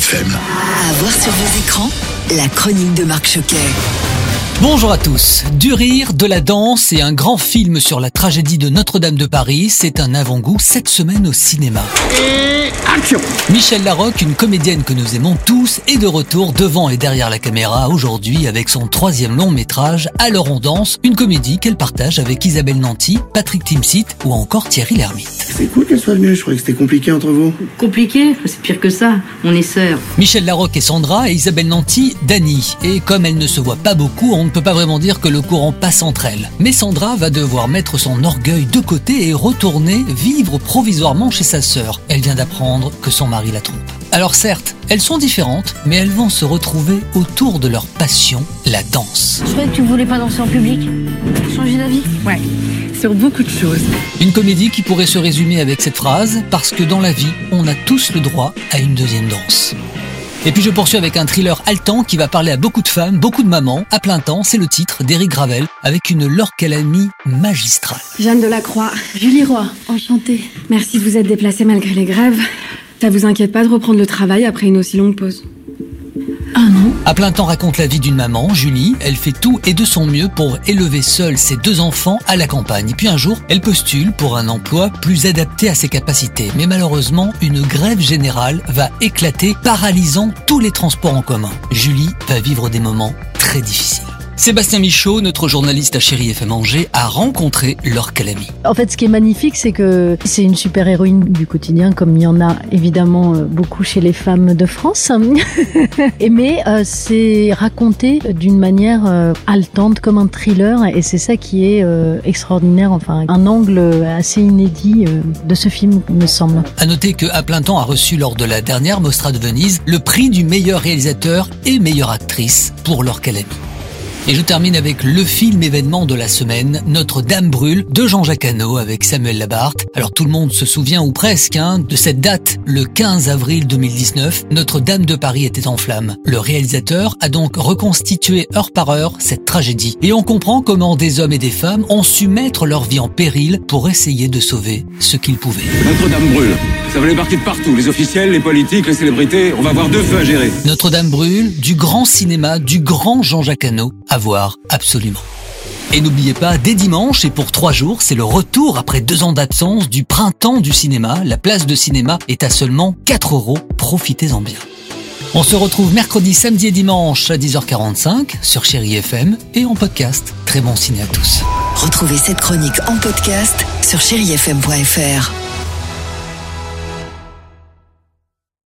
FM. À voir sur vos écrans, la chronique de Marc Choquet. Bonjour à tous. Du rire, de la danse et un grand film sur la tragédie de Notre-Dame de Paris, c'est un avant-goût cette semaine au cinéma. Michel Larocque, une comédienne que nous aimons tous, est de retour devant et derrière la caméra aujourd'hui avec son troisième long métrage Alors on danse, une comédie qu'elle partage avec Isabelle Nanty, Patrick Timsit ou encore Thierry Lhermitte. C'est cool qu'elle soit venue, je croyais que c'était compliqué entre vous. Compliqué C'est pire que ça. On est sœurs. Michel Larocque est Sandra et Isabelle Nanty, Dany. Et comme elles ne se voient pas beaucoup, on ne peut pas vraiment dire que le courant passe entre elles. Mais Sandra va devoir mettre son orgueil de côté et retourner vivre provisoirement chez sa sœur. Elle vient d'apprendre que son mari la trompe. Alors certes, elles sont différentes, mais elles vont se retrouver autour de leur passion, la danse. Je croyais que tu voulais pas danser en public. Changer d'avis Ouais, sur beaucoup de choses. Une comédie qui pourrait se résumer avec cette phrase, parce que dans la vie, on a tous le droit à une deuxième danse. Et puis je poursuis avec un thriller haletant qui va parler à beaucoup de femmes, beaucoup de mamans, à plein temps, c'est le titre d'Éric Gravel, avec une Calamy magistrale. Jeanne Delacroix, Julie Roy, enchantée. Merci de vous être déplacée malgré les grèves. Ça vous inquiète pas de reprendre le travail après une aussi longue pause? Ah À plein temps raconte la vie d'une maman, Julie. Elle fait tout et de son mieux pour élever seule ses deux enfants à la campagne. Puis un jour, elle postule pour un emploi plus adapté à ses capacités. Mais malheureusement, une grève générale va éclater, paralysant tous les transports en commun. Julie va vivre des moments très difficiles. Sébastien Michaud, notre journaliste à Chéri FM Angers, a rencontré Laure Calamy. En fait, ce qui est magnifique, c'est que c'est une super héroïne du quotidien, comme il y en a évidemment euh, beaucoup chez les femmes de France. Mais euh, c'est raconté d'une manière euh, haletante, comme un thriller, et c'est ça qui est euh, extraordinaire. Enfin, un angle assez inédit de ce film, me semble. À noter que À plein temps a reçu lors de la dernière Mostra de Venise le prix du meilleur réalisateur et meilleure actrice pour Laure Calamy. Et je termine avec le film événement de la semaine, Notre-Dame brûle, de Jean-Jacques Hano avec Samuel Labarthe. Alors tout le monde se souvient, ou presque, hein, de cette date, le 15 avril 2019, Notre-Dame de Paris était en flammes. Le réalisateur a donc reconstitué heure par heure cette tragédie. Et on comprend comment des hommes et des femmes ont su mettre leur vie en péril pour essayer de sauver ce qu'ils pouvaient. Notre-Dame brûle. Ça va les partir de partout. Les officiels, les politiques, les célébrités. On va avoir deux feux à gérer. Notre-Dame brûle, du grand cinéma, du grand Jean-Jacques Hano, à voir absolument. Et n'oubliez pas, dès dimanche et pour trois jours, c'est le retour après deux ans d'absence du printemps du cinéma. La place de cinéma est à seulement 4 euros. Profitez-en bien. On se retrouve mercredi, samedi et dimanche à 10h45 sur Chéri FM et en podcast. Très bon ciné à tous. Retrouvez cette chronique en podcast sur chérifm.fr.